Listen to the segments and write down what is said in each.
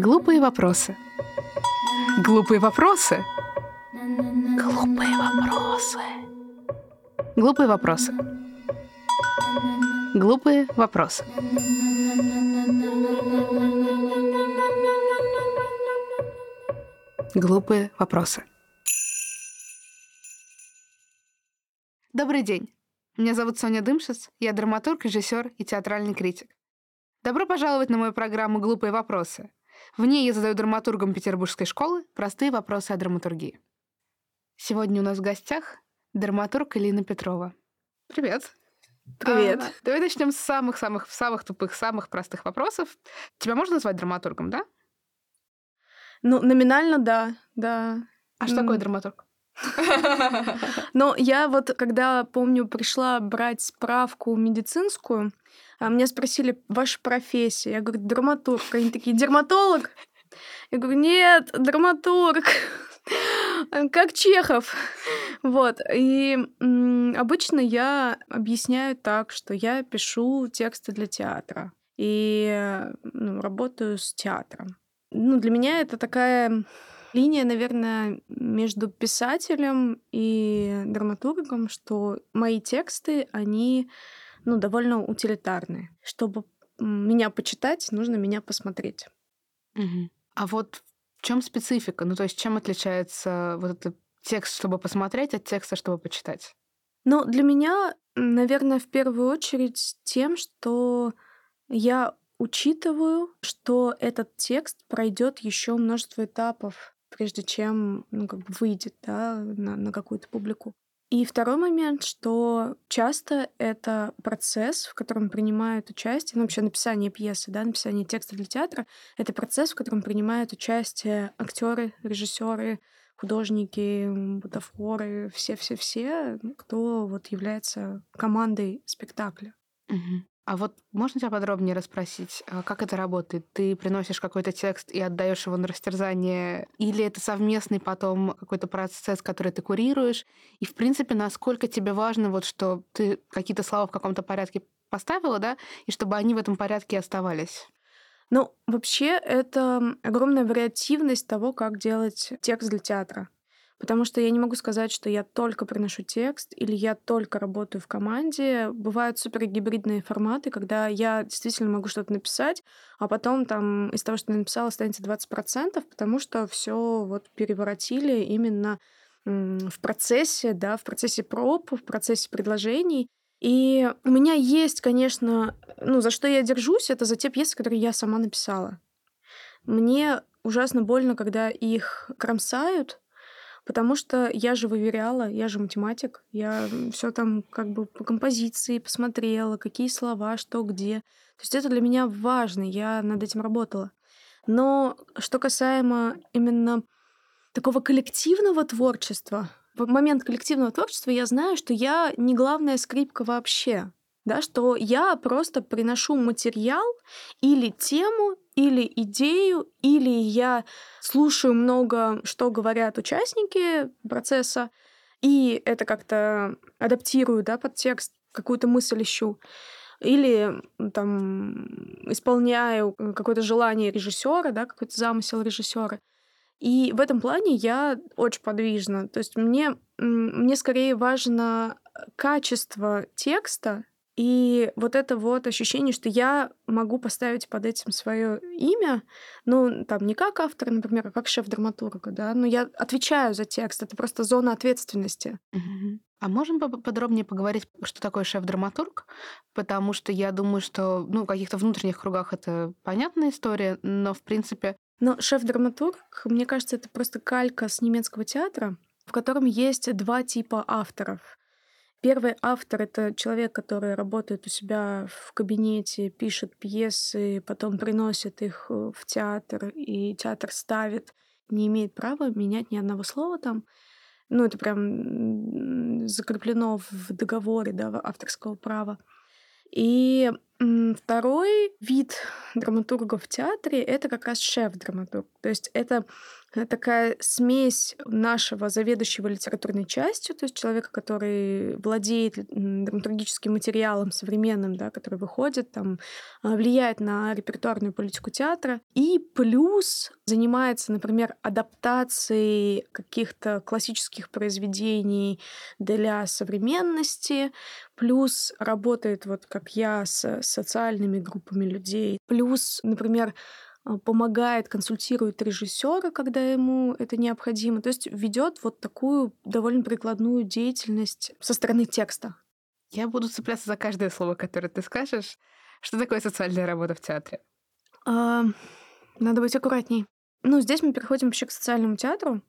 Глупые вопросы. Глупые вопросы. Глупые вопросы. Глупые вопросы. Глупые вопросы. Глупые вопросы. Добрый день. Меня зовут Соня Дымшиц, я драматург, режиссер и театральный критик. Добро пожаловать на мою программу «Глупые вопросы». В ней я задаю драматургам Петербургской школы простые вопросы о драматургии. Сегодня у нас в гостях драматург Элина Петрова. Привет. Привет. А, давай начнем с самых-самых самых тупых, самых простых вопросов. Тебя можно назвать драматургом, да? Ну, номинально, да, да. А что такое драматург? Но я вот, когда, помню, пришла брать справку медицинскую, а меня спросили, ваша профессия? Я говорю, драматург. Они такие, дерматолог? Я говорю, нет, драматург. Как Чехов. Вот. И обычно я объясняю так, что я пишу тексты для театра и ну, работаю с театром. Ну, для меня это такая линия, наверное, между писателем и драматургом, что мои тексты, они ну, довольно утилитарные. Чтобы меня почитать, нужно меня посмотреть. Угу. А вот в чем специфика? Ну, то есть чем отличается вот этот текст, чтобы посмотреть, от текста, чтобы почитать? Ну, для меня, наверное, в первую очередь тем, что я учитываю, что этот текст пройдет еще множество этапов, прежде чем ну, как бы выйдет да, на, на какую-то публику. И второй момент, что часто это процесс, в котором принимают участие, ну, вообще написание пьесы, да, написание текста для театра, это процесс, в котором принимают участие актеры, режиссеры, художники, бутафоры, все-все-все, кто вот является командой спектакля. Угу. А вот можно тебя подробнее расспросить, а как это работает? Ты приносишь какой-то текст и отдаешь его на растерзание, или это совместный потом какой-то процесс, который ты курируешь? И, в принципе, насколько тебе важно, вот, что ты какие-то слова в каком-то порядке поставила, да, и чтобы они в этом порядке оставались? Ну, вообще, это огромная вариативность того, как делать текст для театра. Потому что я не могу сказать, что я только приношу текст или я только работаю в команде. Бывают супергибридные форматы, когда я действительно могу что-то написать, а потом там из того, что написала, останется 20%, потому что все вот переворотили именно в процессе, да, в процессе проб, в процессе предложений. И у меня есть, конечно, ну, за что я держусь, это за те пьесы, которые я сама написала. Мне ужасно больно, когда их кромсают, Потому что я же выверяла, я же математик, я все там как бы по композиции посмотрела, какие слова, что где. То есть это для меня важно, я над этим работала. Но что касаемо именно такого коллективного творчества, в момент коллективного творчества я знаю, что я не главная скрипка вообще да, что я просто приношу материал или тему, или идею, или я слушаю много, что говорят участники процесса, и это как-то адаптирую, да, под текст, какую-то мысль ищу. Или там исполняю какое-то желание режиссера, да, какой-то замысел режиссера. И в этом плане я очень подвижна. То есть мне, мне скорее важно качество текста, и вот это вот ощущение, что я могу поставить под этим свое имя, ну, там, не как автор, например, а как шеф-драматурга, да, но я отвечаю за текст, это просто зона ответственности. А можем подробнее поговорить, что такое шеф-драматург? Потому что я думаю, что ну, в каких-то внутренних кругах это понятная история, но в принципе... Но шеф-драматург, мне кажется, это просто калька с немецкого театра, в котором есть два типа авторов. Первый автор — это человек, который работает у себя в кабинете, пишет пьесы, потом приносит их э, в театр, и театр ставит, не имеет права менять ни одного слова там. Ну, это прям закреплено в договоре да, авторского права. И Второй вид драматурга в театре — это как раз шеф-драматург. То есть это такая смесь нашего заведующего литературной частью, то есть человека, который владеет драматургическим материалом современным, да, который выходит, там, а, влияет на репертуарную политику театра, и плюс занимается, например, адаптацией каких-то классических произведений для современности, плюс работает, вот как я, с социальными группами людей, плюс, например, помогает, консультирует режиссера, когда ему это необходимо. То есть ведет вот такую довольно прикладную деятельность со стороны текста. Я буду цепляться за каждое слово, которое ты скажешь. Что такое социальная работа в театре? А, надо быть аккуратней. Ну, здесь мы переходим вообще к социальному театру.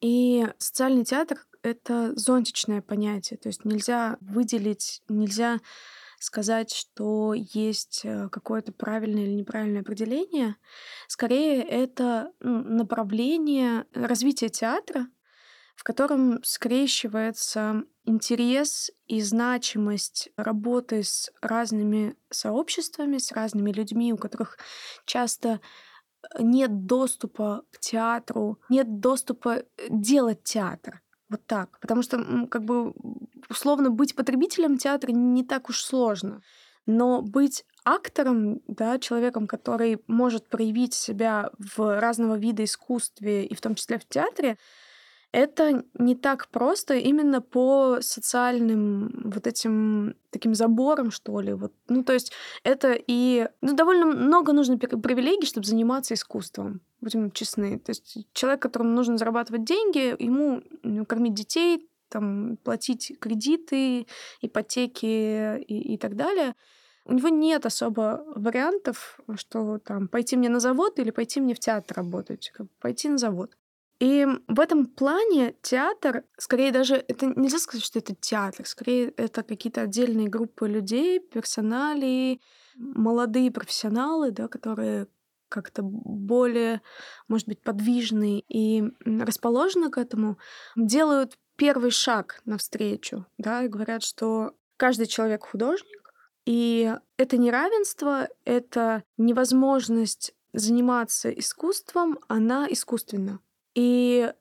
И социальный театр — это зонтичное понятие. То есть нельзя выделить, нельзя сказать, что есть э, какое-то правильное или неправильное определение. Скорее, это направление развития театра, в котором скрещивается интерес и значимость работы с разными сообществами, с разными людьми, у которых часто э, нет доступа к театру, нет доступа э, делать театр. Вот так. Потому что, как бы, условно, быть потребителем театра не так уж сложно. Но быть актором, да, человеком, который может проявить себя в разного вида искусстве, и в том числе в театре, это не так просто именно по социальным вот этим таким заборам, что ли. Вот. Ну, то есть это и... Ну, довольно много нужно привилегий, чтобы заниматься искусством. Будем честны. То есть человек, которому нужно зарабатывать деньги, ему ну, кормить детей, там, платить кредиты, ипотеки и, и так далее, у него нет особо вариантов, что там пойти мне на завод или пойти мне в театр работать. Пойти на завод. И в этом плане театр, скорее даже, это нельзя сказать, что это театр, скорее это какие-то отдельные группы людей, персонали, молодые профессионалы, да, которые как-то более, может быть, подвижны и расположены к этому, делают первый шаг навстречу, да, и говорят, что каждый человек художник, и это неравенство, это невозможность заниматься искусством, она искусственна. И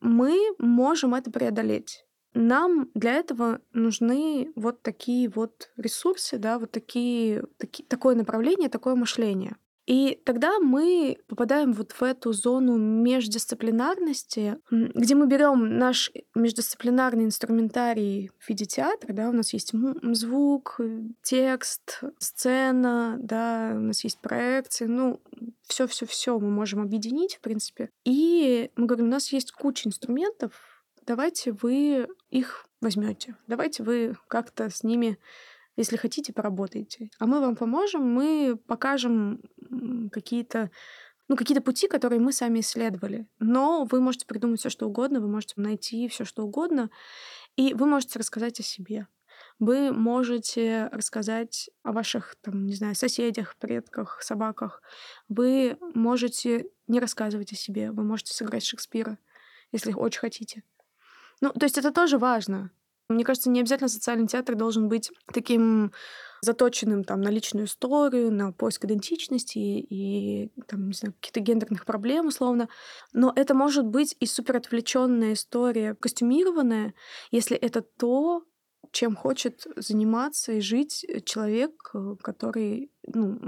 мы можем это преодолеть. Нам для этого нужны вот такие вот ресурсы, да, вот такие, таки, такое направление, такое мышление. И тогда мы попадаем вот в эту зону междисциплинарности, где мы берем наш междисциплинарный инструментарий в виде театра, да, у нас есть звук, текст, сцена, да, у нас есть проекции, ну, все-все-все мы можем объединить, в принципе. И мы говорим, у нас есть куча инструментов, давайте вы их возьмете, давайте вы как-то с ними если хотите, поработайте. А мы вам поможем, мы покажем какие-то ну, какие-то пути, которые мы сами исследовали. Но вы можете придумать все, что угодно, вы можете найти все, что угодно, и вы можете рассказать о себе. Вы можете рассказать о ваших, там, не знаю, соседях, предках, собаках. Вы можете не рассказывать о себе. Вы можете сыграть Шекспира, если очень хотите. Ну, то есть это тоже важно. Мне кажется, не обязательно социальный театр должен быть таким заточенным там на личную историю, на поиск идентичности и там, не знаю, каких-то гендерных проблем условно. Но это может быть и суперотвлеченная история, костюмированная, если это то, чем хочет заниматься и жить человек, который ну,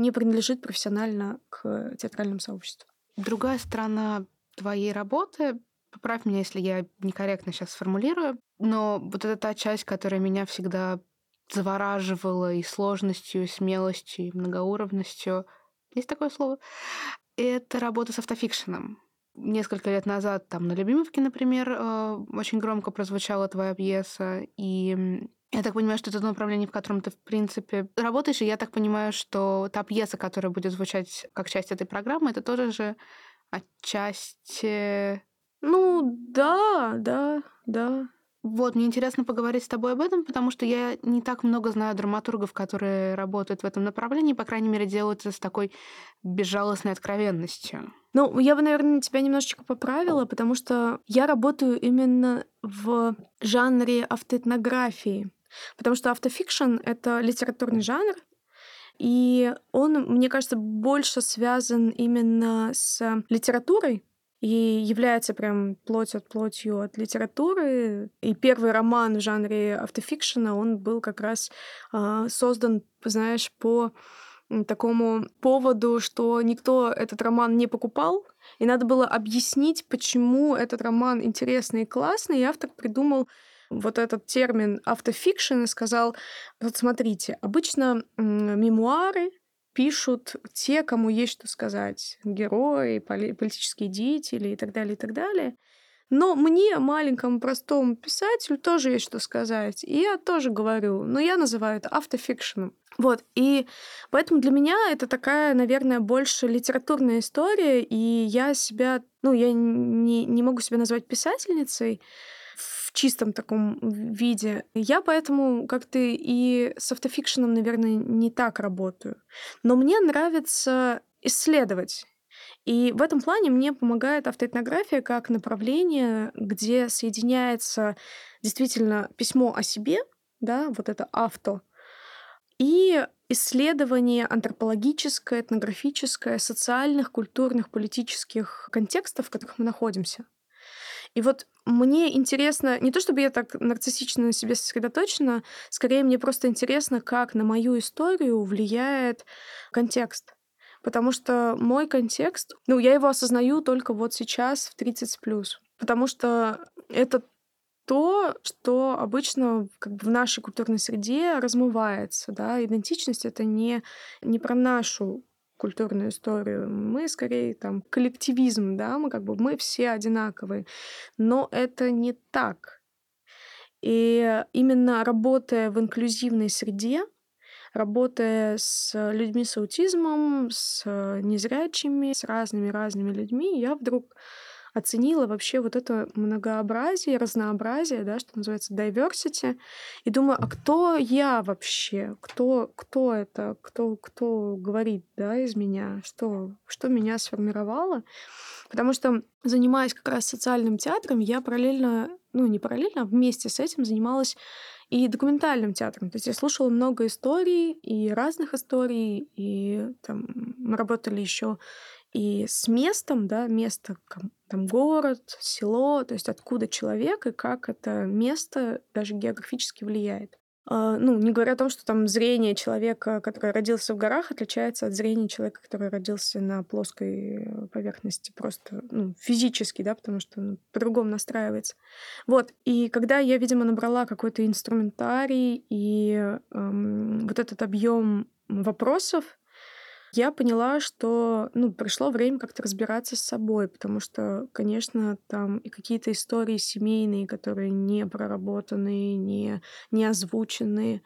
не принадлежит профессионально к театральному сообществу. Другая сторона твоей работы Поправь меня, если я некорректно сейчас сформулирую, но вот это та часть, которая меня всегда завораживала и сложностью, и смелостью, и многоуровностью. Есть такое слово? Это работа с автофикшеном. Несколько лет назад там на Любимовке, например, э, очень громко прозвучала твоя пьеса, и я так понимаю, что это то направление, в котором ты, в принципе, работаешь, и я так понимаю, что та пьеса, которая будет звучать как часть этой программы, это тоже же отчасти ну да, да, да. Вот, мне интересно поговорить с тобой об этом, потому что я не так много знаю драматургов, которые работают в этом направлении, по крайней мере, делают это с такой безжалостной откровенностью. Ну, я бы, наверное, тебя немножечко поправила, потому что я работаю именно в жанре автоэтнографии. Потому что автофикшн — это литературный жанр, И он, мне кажется, больше связан именно с литературой, и является прям плоть от плотью от литературы. И первый роман в жанре автофикшена, он был как раз э, создан, знаешь, по такому поводу, что никто этот роман не покупал, и надо было объяснить, почему этот роман интересный и классный, и автор придумал вот этот термин автофикшн и сказал, вот смотрите, обычно мемуары пишут те, кому есть что сказать, герои, политические деятели и так далее, и так далее. Но мне, маленькому простому писателю, тоже есть что сказать. И я тоже говорю, но я называю это автофикшеном. Вот, и поэтому для меня это такая, наверное, больше литературная история, и я себя, ну, я не, не могу себя назвать писательницей, в чистом таком виде. Я поэтому как-то и с автофикшеном, наверное, не так работаю. Но мне нравится исследовать. И в этом плане мне помогает автоэтнография как направление, где соединяется действительно письмо о себе, да, вот это авто, и исследование антропологическое, этнографическое, социальных, культурных, политических контекстов, в которых мы находимся. И вот мне интересно, не то чтобы я так нарциссично на себе сосредоточена, скорее мне просто интересно, как на мою историю влияет контекст. Потому что мой контекст, ну, я его осознаю только вот сейчас в 30 плюс. Потому что это то, что обычно как бы в нашей культурной среде размывается. Да? Идентичность — это не, не про нашу культурную историю. Мы скорее там коллективизм, да, мы как бы мы все одинаковые. Но это не так. И именно работая в инклюзивной среде, работая с людьми с аутизмом, с незрячими, с разными-разными людьми, я вдруг оценила вообще вот это многообразие, разнообразие, да, что называется diversity, и думаю, а кто я вообще? Кто, кто это? Кто, кто говорит, да, из меня? Что, что меня сформировало? Потому что, занимаясь как раз социальным театром, я параллельно, ну, не параллельно, а вместе с этим занималась и документальным театром. То есть я слушала много историй и разных историй, и там мы работали еще и с местом, да, место, там город, село, то есть откуда человек и как это место даже географически влияет. А, ну, не говоря о том, что там зрение человека, который родился в горах, отличается от зрения человека, который родился на плоской поверхности, просто ну, физически, да, потому что ну, по-другому настраивается. Вот, и когда я, видимо, набрала какой-то инструментарий и эм, вот этот объем вопросов, я поняла, что ну, пришло время как-то разбираться с собой, потому что, конечно, там и какие-то истории семейные, которые не проработанные, не, не озвученные,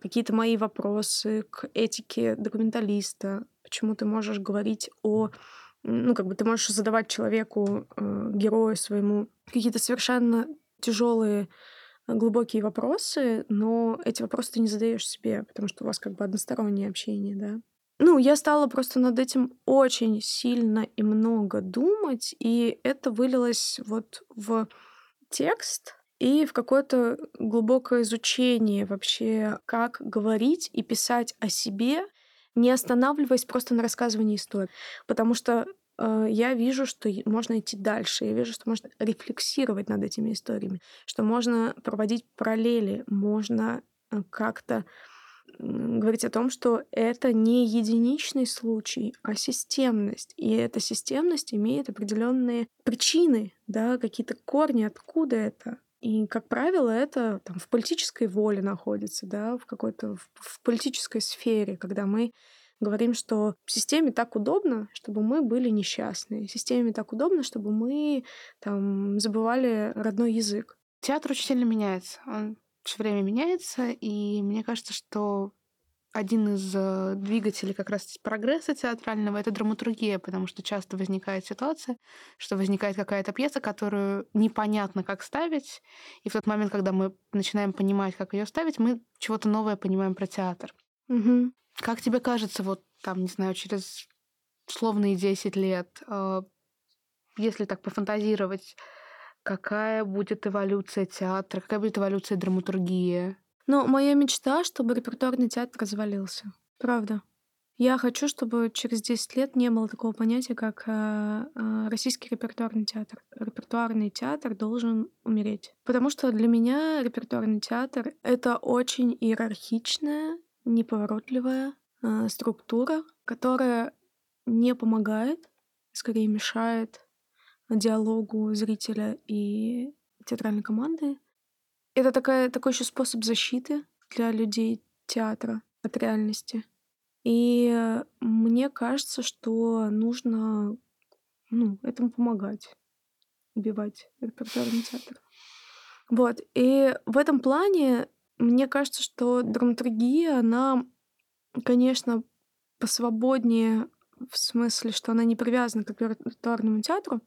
какие-то мои вопросы к этике документалиста, почему ты можешь говорить о ну, как бы ты можешь задавать человеку, э, герою своему, какие-то совершенно тяжелые глубокие вопросы, но эти вопросы ты не задаешь себе, потому что у вас как бы одностороннее общение, да. Ну, я стала просто над этим очень сильно и много думать, и это вылилось вот в текст и в какое-то глубокое изучение вообще, как говорить и писать о себе, не останавливаясь просто на рассказывании истории. Потому что э, я вижу, что можно идти дальше, я вижу, что можно рефлексировать над этими историями, что можно проводить параллели, можно э, как-то говорить о том, что это не единичный случай, а системность. И эта системность имеет определенные причины, да, какие-то корни, откуда это. И, как правило, это там, в политической воле находится, да, в какой-то в, в политической сфере, когда мы говорим, что системе так удобно, чтобы мы были несчастны. Системе так удобно, чтобы мы там забывали родной язык. Театр очень сильно меняется. Он все время меняется, и мне кажется, что один из э, двигателей как раз прогресса театрального — это драматургия, потому что часто возникает ситуация, что возникает какая-то пьеса, которую непонятно, как ставить, и в тот момент, когда мы начинаем понимать, как ее ставить, мы чего-то новое понимаем про театр. Угу. Как тебе кажется, вот там, не знаю, через словные 10 лет, э, если так пофантазировать, Какая будет эволюция театра? Какая будет эволюция драматургии? Ну, моя мечта, чтобы репертуарный театр развалился. Правда. Я хочу, чтобы через 10 лет не было такого понятия, как э, э, российский репертуарный театр. Репертуарный театр должен умереть. Потому что для меня репертуарный театр — это очень иерархичная, неповоротливая э, структура, которая не помогает, скорее мешает диалогу зрителя и театральной команды. Это такая, такой еще способ защиты для людей театра от реальности. И мне кажется, что нужно ну, этому помогать, убивать репертуарный театр. Вот. И в этом плане мне кажется, что драматургия, она, конечно, посвободнее в смысле, что она не привязана к репертуарному театру,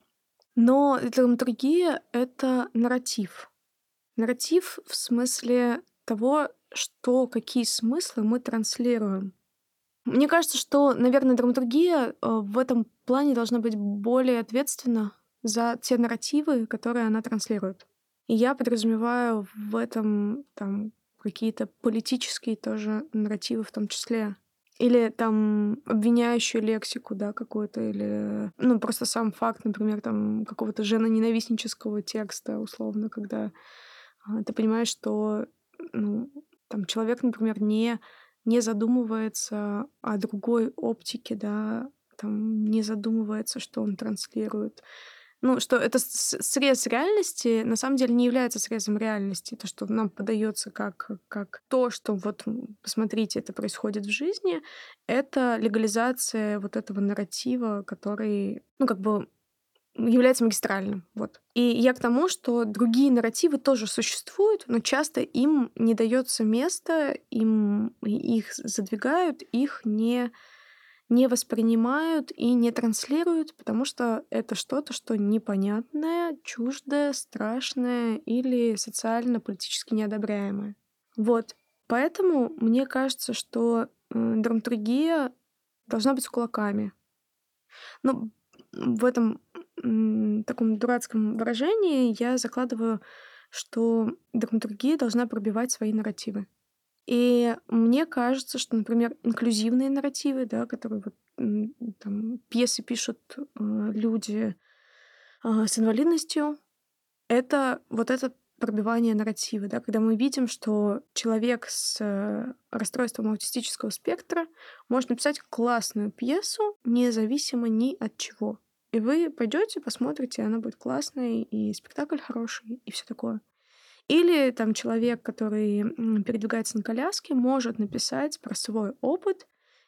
но драматургия — это нарратив. Нарратив в смысле того, что, какие смыслы мы транслируем. Мне кажется, что, наверное, драматургия э, в этом плане должна быть более ответственна за те нарративы, которые она транслирует. И я подразумеваю в этом там какие-то политические тоже нарративы в том числе. Или там обвиняющую лексику, да, какую-то, или, ну, просто сам факт, например, там какого-то женоненавистнического текста, условно, когда а, ты понимаешь, что ну, там человек, например, не не задумывается о другой оптике, да, там не задумывается, что он транслирует. Ну, что это срез реальности на самом деле не является срезом реальности. То, что нам подается как, как то, что вот, посмотрите, это происходит в жизни, это легализация вот этого нарратива, который, ну, как бы является магистральным. Вот. И я к тому, что другие нарративы тоже существуют, но часто им не дается место, им их задвигают, их не, не воспринимают и не транслируют, потому что это что-то, что непонятное, чуждое, страшное или социально-политически неодобряемое. Вот. Поэтому мне кажется, что драматургия должна быть с кулаками. Ну, в этом таком дурацком выражении я закладываю, что драматургия должна пробивать свои нарративы. И мне кажется, что, например, инклюзивные нарративы, да, которые вот там пьесы пишут э, люди э, с инвалидностью, это вот это пробивание нарратива, да, когда мы видим, что человек с э, расстройством аутистического спектра может написать классную пьесу, независимо ни от чего. И вы пойдете, посмотрите, она будет классной, и спектакль хороший, и все такое. Или там человек, который передвигается на коляске, может написать про свой опыт,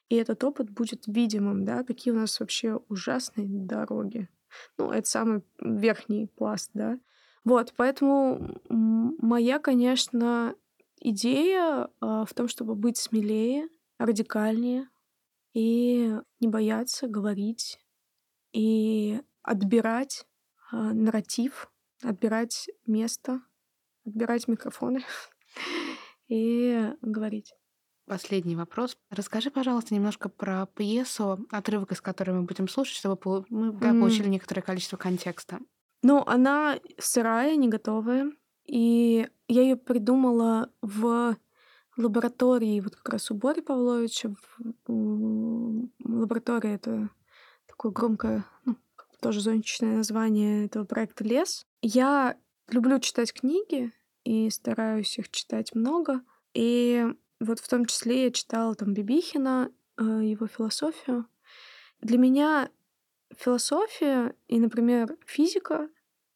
и этот опыт будет видимым, да, какие у нас вообще ужасные дороги. Ну, это самый верхний пласт, да. Вот, поэтому моя, конечно, идея а, в том, чтобы быть смелее, радикальнее и не бояться говорить и отбирать э, нарратив, отбирать место, отбирать микрофоны и говорить. Последний вопрос. Расскажи, пожалуйста, немножко про пьесу, отрывок из которой мы будем слушать, чтобы мы да, mm. получили некоторое количество контекста. Ну, она сырая, не готовая. И я ее придумала в лаборатории, вот как раз у Бори Павловича. В лаборатории это такое громкое, ну, тоже зонтичное название этого проекта «Лес». Я люблю читать книги и стараюсь их читать много. И вот в том числе я читала там Бибихина, э, его философию. Для меня философия и, например, физика,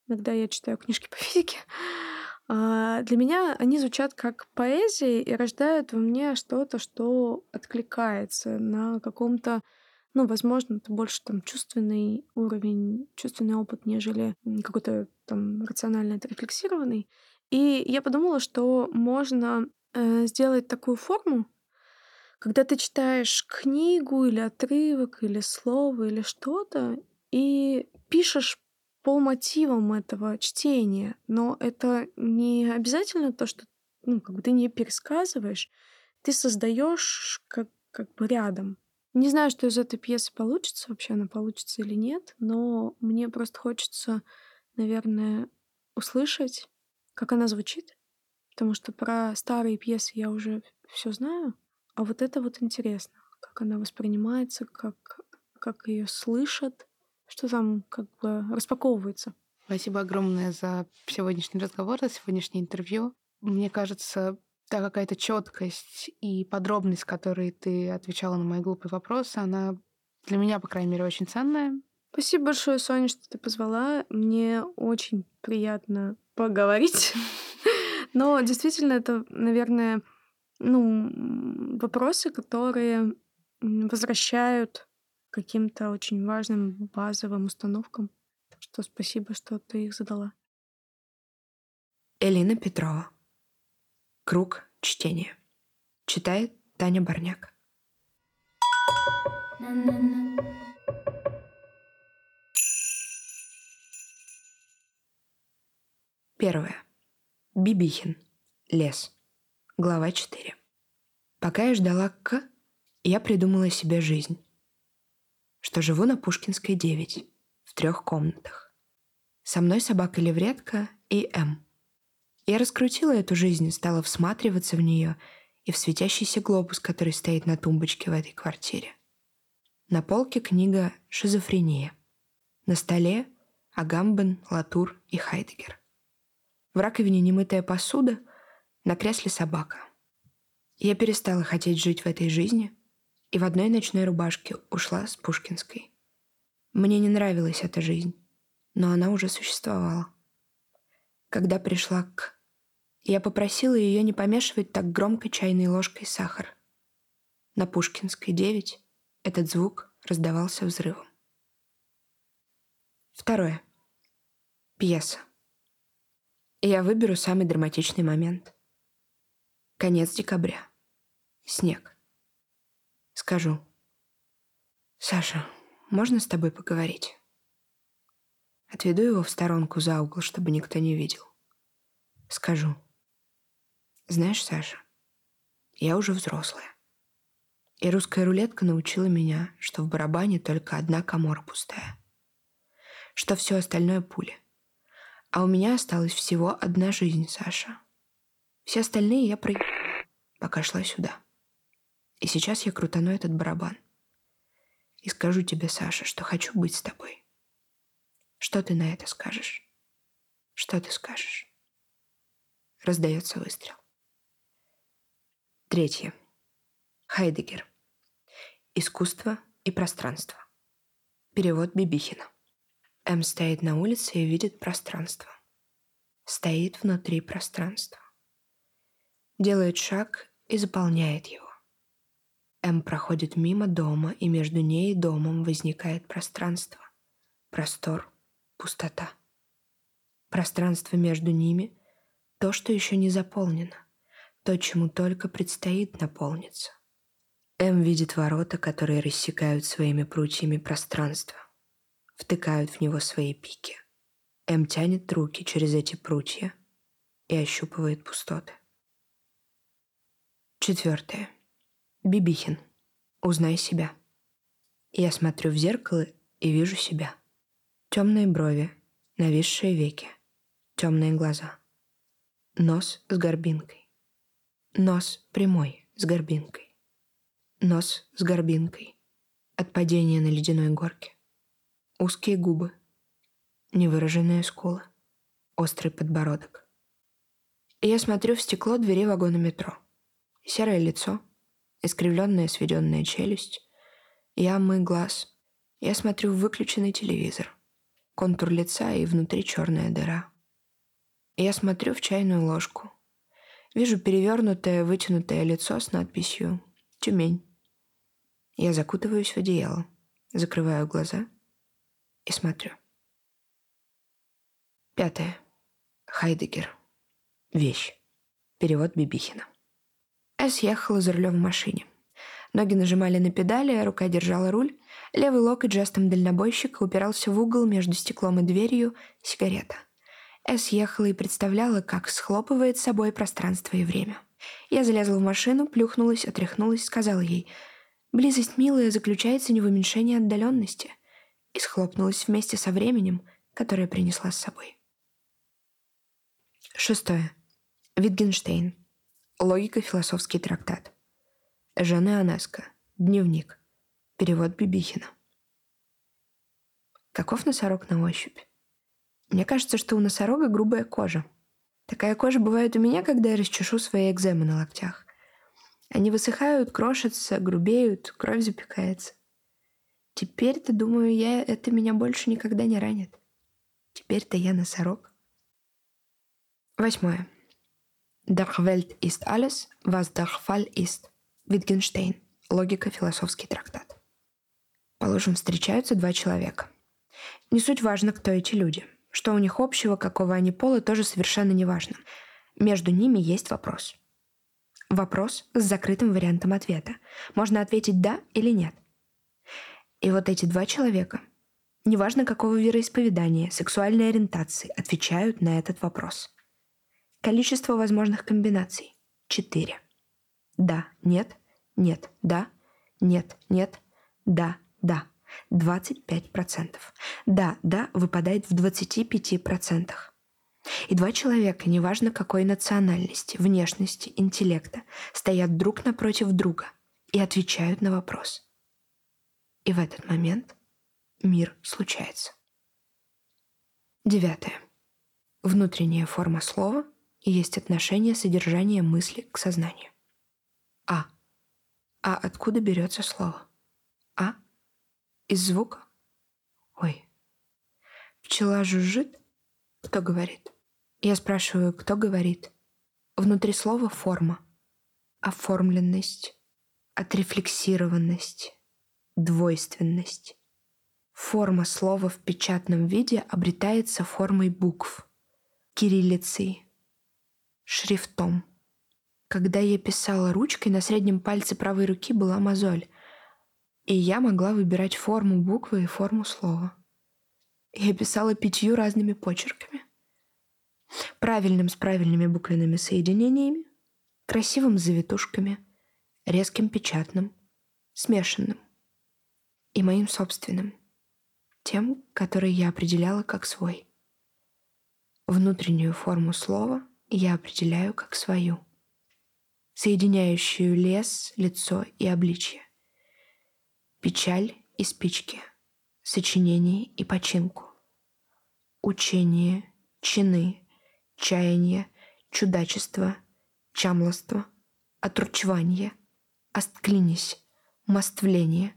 иногда я читаю книжки по физике, а, для меня они звучат как поэзия и рождают во мне что-то, что откликается на каком-то ну, возможно, это больше там чувственный уровень, чувственный опыт, нежели какой-то там рационально отрефлексированный. И я подумала, что можно э, сделать такую форму, когда ты читаешь книгу или отрывок, или слово, или что-то, и пишешь по мотивам этого чтения, но это не обязательно то, что ну, как бы ты не пересказываешь, ты создаешь как, как бы рядом. Не знаю, что из этой пьесы получится, вообще она получится или нет, но мне просто хочется, наверное, услышать, как она звучит, потому что про старые пьесы я уже все знаю, а вот это вот интересно. как она воспринимается, как, как ее слышат, что там как бы распаковывается. Спасибо огромное за сегодняшний разговор, за сегодняшнее интервью. Мне кажется, та какая-то четкость и подробность, которой ты отвечала на мои глупые вопросы, она для меня, по крайней мере, очень ценная. Спасибо большое, Соня, что ты позвала. Мне очень приятно поговорить. Но действительно, это, наверное, ну, вопросы, которые возвращают каким-то очень важным базовым установкам. Так что спасибо, что ты их задала. Элина Петрова. Круг чтения. Читает Таня Барняк. Первое. Бибихин. Лес. Глава 4. Пока я ждала К, я придумала себе жизнь. Что живу на Пушкинской 9, в трех комнатах. Со мной собака-левретка и М. Я раскрутила эту жизнь, стала всматриваться в нее и в светящийся глобус, который стоит на тумбочке в этой квартире. На полке книга «Шизофрения». На столе Агамбен, Латур и Хайдегер. В раковине немытая посуда, на кресле собака. Я перестала хотеть жить в этой жизни и в одной ночной рубашке ушла с Пушкинской. Мне не нравилась эта жизнь, но она уже существовала. Когда пришла к... Я попросила ее не помешивать так громко чайной ложкой сахар. На Пушкинской 9 этот звук раздавался взрывом. Второе. Пьеса. Я выберу самый драматичный момент. Конец декабря. Снег. Скажу. «Саша, можно с тобой поговорить?» Отведу его в сторонку за угол, чтобы никто не видел. Скажу. «Знаешь, Саша, я уже взрослая. И русская рулетка научила меня, что в барабане только одна комора пустая. Что все остальное пули. А у меня осталась всего одна жизнь, Саша. Все остальные я про... пока шла сюда. И сейчас я крутану этот барабан. И скажу тебе, Саша, что хочу быть с тобой. Что ты на это скажешь? Что ты скажешь? Раздается выстрел. Третье. Хайдегер. Искусство и пространство. Перевод Бибихина. М стоит на улице и видит пространство. Стоит внутри пространства. Делает шаг и заполняет его. М проходит мимо дома, и между ней и домом возникает пространство. Простор, пустота. Пространство между ними — то, что еще не заполнено, то, чему только предстоит наполниться. М видит ворота, которые рассекают своими прутьями пространство втыкают в него свои пики. М тянет руки через эти прутья и ощупывает пустоты. Четвертое. Бибихин. Узнай себя. Я смотрю в зеркало и вижу себя. Темные брови, нависшие веки, темные глаза. Нос с горбинкой. Нос прямой, с горбинкой. Нос с горбинкой. От падения на ледяной горке. Узкие губы, невыраженные скулы, острый подбородок. Я смотрю в стекло двери вагона метро. Серое лицо, искривленная сведенная челюсть, ямы глаз. Я смотрю в выключенный телевизор, контур лица и внутри черная дыра. Я смотрю в чайную ложку. Вижу перевернутое, вытянутое лицо с надписью «Тюмень». Я закутываюсь в одеяло, закрываю глаза — и смотрю. Пятое. Хайдегер. Вещь. Перевод Бибихина. Эс ехала за рулем в машине. Ноги нажимали на педали, а рука держала руль. Левый локоть жестом дальнобойщика упирался в угол между стеклом и дверью сигарета. Эс ехала и представляла, как схлопывает с собой пространство и время. Я залезла в машину, плюхнулась, отряхнулась, сказала ей, «Близость, милая, заключается не в уменьшении отдаленности и схлопнулась вместе со временем, которое принесла с собой. Шестое. Витгенштейн. Логика-философский трактат. Жанна Анаско. Дневник. Перевод Бибихина. Каков носорог на ощупь? Мне кажется, что у носорога грубая кожа. Такая кожа бывает у меня, когда я расчешу свои экземы на локтях. Они высыхают, крошатся, грубеют, кровь запекается. Теперь-то, думаю я, это меня больше никогда не ранит. Теперь-то я носорог. Восьмое. Der Welt ist alles, was der Fall ist. Wittgenstein. Логика, философский трактат. Положим, встречаются два человека. Не суть важно, кто эти люди. Что у них общего, какого они пола, тоже совершенно не важно. Между ними есть вопрос. Вопрос с закрытым вариантом ответа. Можно ответить «да» или «нет». И вот эти два человека, неважно какого вероисповедания, сексуальной ориентации, отвечают на этот вопрос. Количество возможных комбинаций – четыре. Да, нет, нет, да, нет, нет, да, да. 25%. Да, да выпадает в 25%. И два человека, неважно какой национальности, внешности, интеллекта, стоят друг напротив друга и отвечают на вопрос. И в этот момент мир случается. Девятое. Внутренняя форма слова есть отношение содержания мысли к сознанию. А. А откуда берется слово? А из звука? Ой. Пчела жужжит? Кто говорит? Я спрашиваю, кто говорит? Внутри слова форма. Оформленность. Отрефлексированность. Двойственность. Форма слова в печатном виде обретается формой букв, кириллицей, шрифтом. Когда я писала ручкой, на среднем пальце правой руки была мозоль — и я могла выбирать форму буквы и форму слова. Я писала пятью разными почерками. Правильным с правильными буквенными соединениями, красивым с завитушками, резким печатным, смешанным и моим собственным, тем, который я определяла как свой. Внутреннюю форму слова я определяю как свою, соединяющую лес, лицо и обличье печаль и спички, сочинение и починку, учение, чины, чаяние, чудачество, чамлоство, отручвание, остклинись, моствление,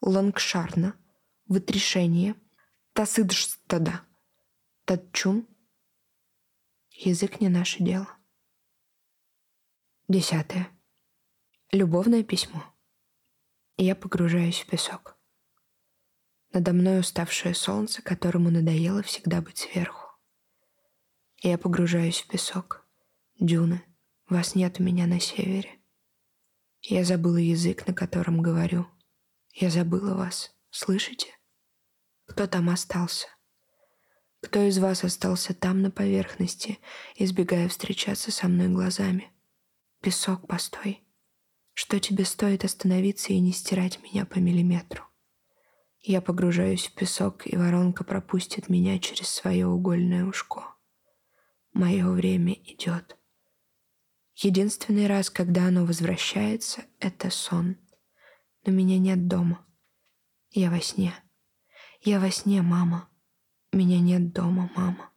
лангшарна, вытрешение, тасыдштада, татчун. Язык не наше дело. Десятое. Любовное письмо и я погружаюсь в песок. Надо мной уставшее солнце, которому надоело всегда быть сверху. И я погружаюсь в песок. Дюны, вас нет у меня на севере. Я забыла язык, на котором говорю. Я забыла вас. Слышите? Кто там остался? Кто из вас остался там на поверхности, избегая встречаться со мной глазами? Песок, постой. Что тебе стоит остановиться и не стирать меня по миллиметру? Я погружаюсь в песок, и воронка пропустит меня через свое угольное ушко. Мое время идет. Единственный раз, когда оно возвращается, это сон. Но меня нет дома. Я во сне. Я во сне, мама. Меня нет дома, мама.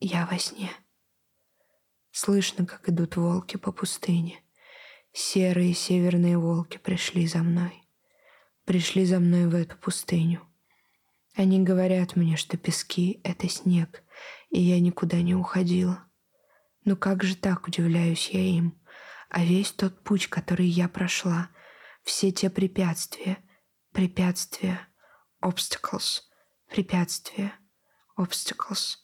Я во сне. Слышно, как идут волки по пустыне. Серые северные волки пришли за мной. Пришли за мной в эту пустыню. Они говорят мне, что пески — это снег, и я никуда не уходила. Но как же так, удивляюсь я им? А весь тот путь, который я прошла, все те препятствия, препятствия, obstacles, препятствия, obstacles,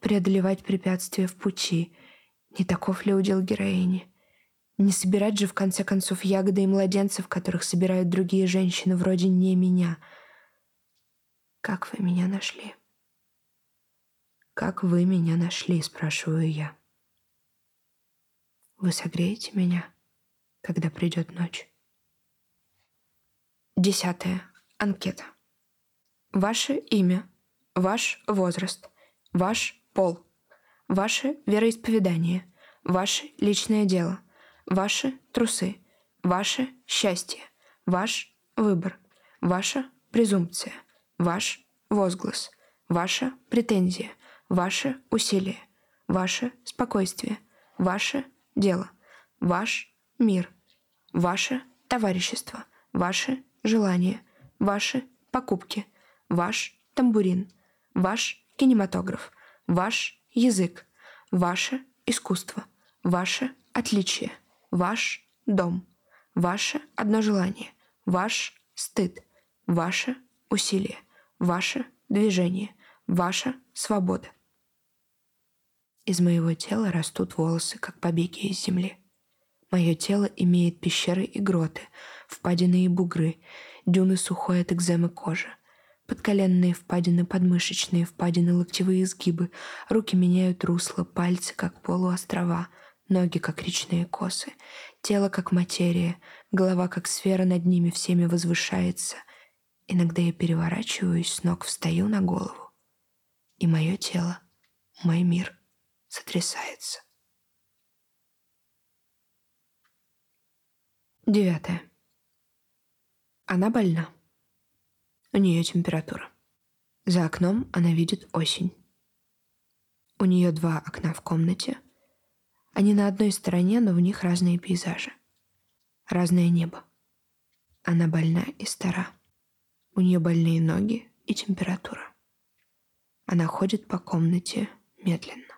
преодолевать препятствия в пути, не таков ли удел героини — не собирать же, в конце концов, ягоды и младенцев, которых собирают другие женщины, вроде не меня. Как вы меня нашли? Как вы меня нашли, спрашиваю я. Вы согреете меня, когда придет ночь? Десятая. Анкета. Ваше имя, ваш возраст, ваш пол, ваше вероисповедание, ваше личное дело, ваши трусы, ваше счастье, ваш выбор, ваша презумпция, ваш возглас, ваша претензия, ваше усилие, ваше спокойствие, ваше дело, ваш мир, ваше товарищество, ваше желание, ваши покупки, ваш тамбурин, ваш кинематограф, ваш язык, ваше искусство, ваше отличие, ваш дом, ваше одно желание, ваш стыд, ваше усилие, ваше движение, ваша свобода. Из моего тела растут волосы, как побеги из земли. Мое тело имеет пещеры и гроты, впадины и бугры, дюны сухой от экземы кожи, подколенные впадины, подмышечные впадины, локтевые изгибы, руки меняют русло, пальцы, как полуострова, ноги, как речные косы, тело, как материя, голова, как сфера над ними всеми возвышается. Иногда я переворачиваюсь, с ног встаю на голову. И мое тело, мой мир — сотрясается. Девятое. Она больна. У нее температура. За окном она видит осень. У нее два окна в комнате. Они на одной стороне, но в них разные пейзажи. Разное небо. Она больна и стара. У нее больные ноги и температура. Она ходит по комнате медленно.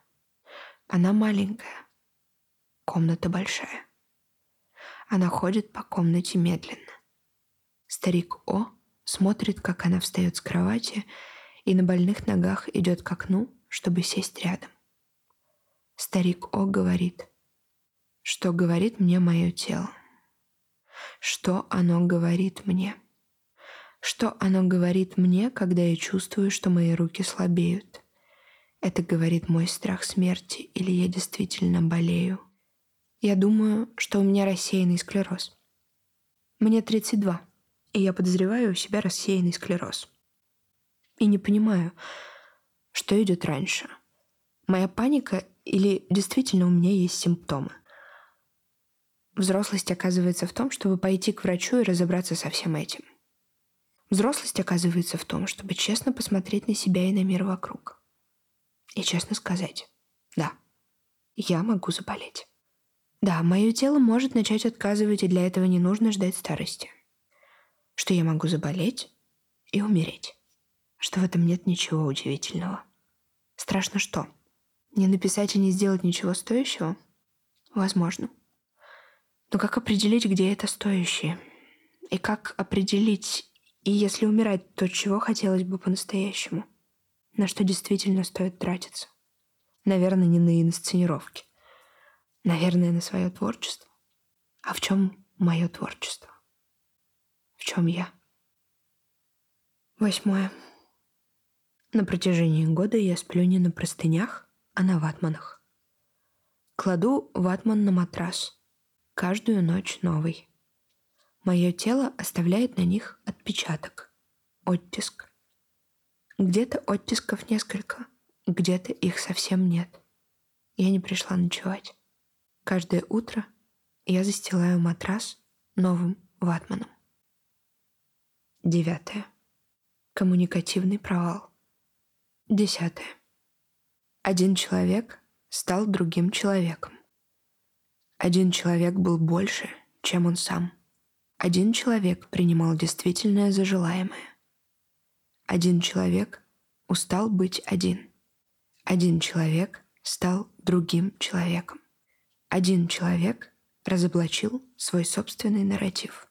Она маленькая. Комната большая. Она ходит по комнате медленно. Старик О смотрит, как она встает с кровати и на больных ногах идет к окну, чтобы сесть рядом. Старик О говорит, что говорит мне мое тело. Что оно говорит мне? Что оно говорит мне, когда я чувствую, что мои руки слабеют? Это говорит мой страх смерти или я действительно болею? Я думаю, что у меня рассеянный склероз. Мне 32, и я подозреваю у себя рассеянный склероз. И не понимаю, что идет раньше. Моя паника или действительно у меня есть симптомы. Взрослость оказывается в том, чтобы пойти к врачу и разобраться со всем этим. Взрослость оказывается в том, чтобы честно посмотреть на себя и на мир вокруг. И честно сказать, да, я могу заболеть. Да, мое тело может начать отказывать, и для этого не нужно ждать старости. Что я могу заболеть и умереть. Что в этом нет ничего удивительного. Страшно что? Не написать и не сделать ничего стоящего? Возможно. Но как определить, где это стоящее? И как определить, и если умирать, то чего хотелось бы по-настоящему? на что действительно стоит тратиться. Наверное, не на инсценировки. Наверное, на свое творчество. А в чем мое творчество? В чем я? Восьмое. На протяжении года я сплю не на простынях, а на ватманах. Кладу ватман на матрас. Каждую ночь новый. Мое тело оставляет на них отпечаток, оттиск. Где-то оттисков несколько, где-то их совсем нет. Я не пришла ночевать. Каждое утро я застилаю матрас новым ватманом. Девятое. Коммуникативный провал. Десятое. Один человек стал другим человеком. Один человек был больше, чем он сам. Один человек принимал действительное за желаемое. Один человек устал быть один. Один человек стал другим человеком. Один человек разоблачил свой собственный нарратив.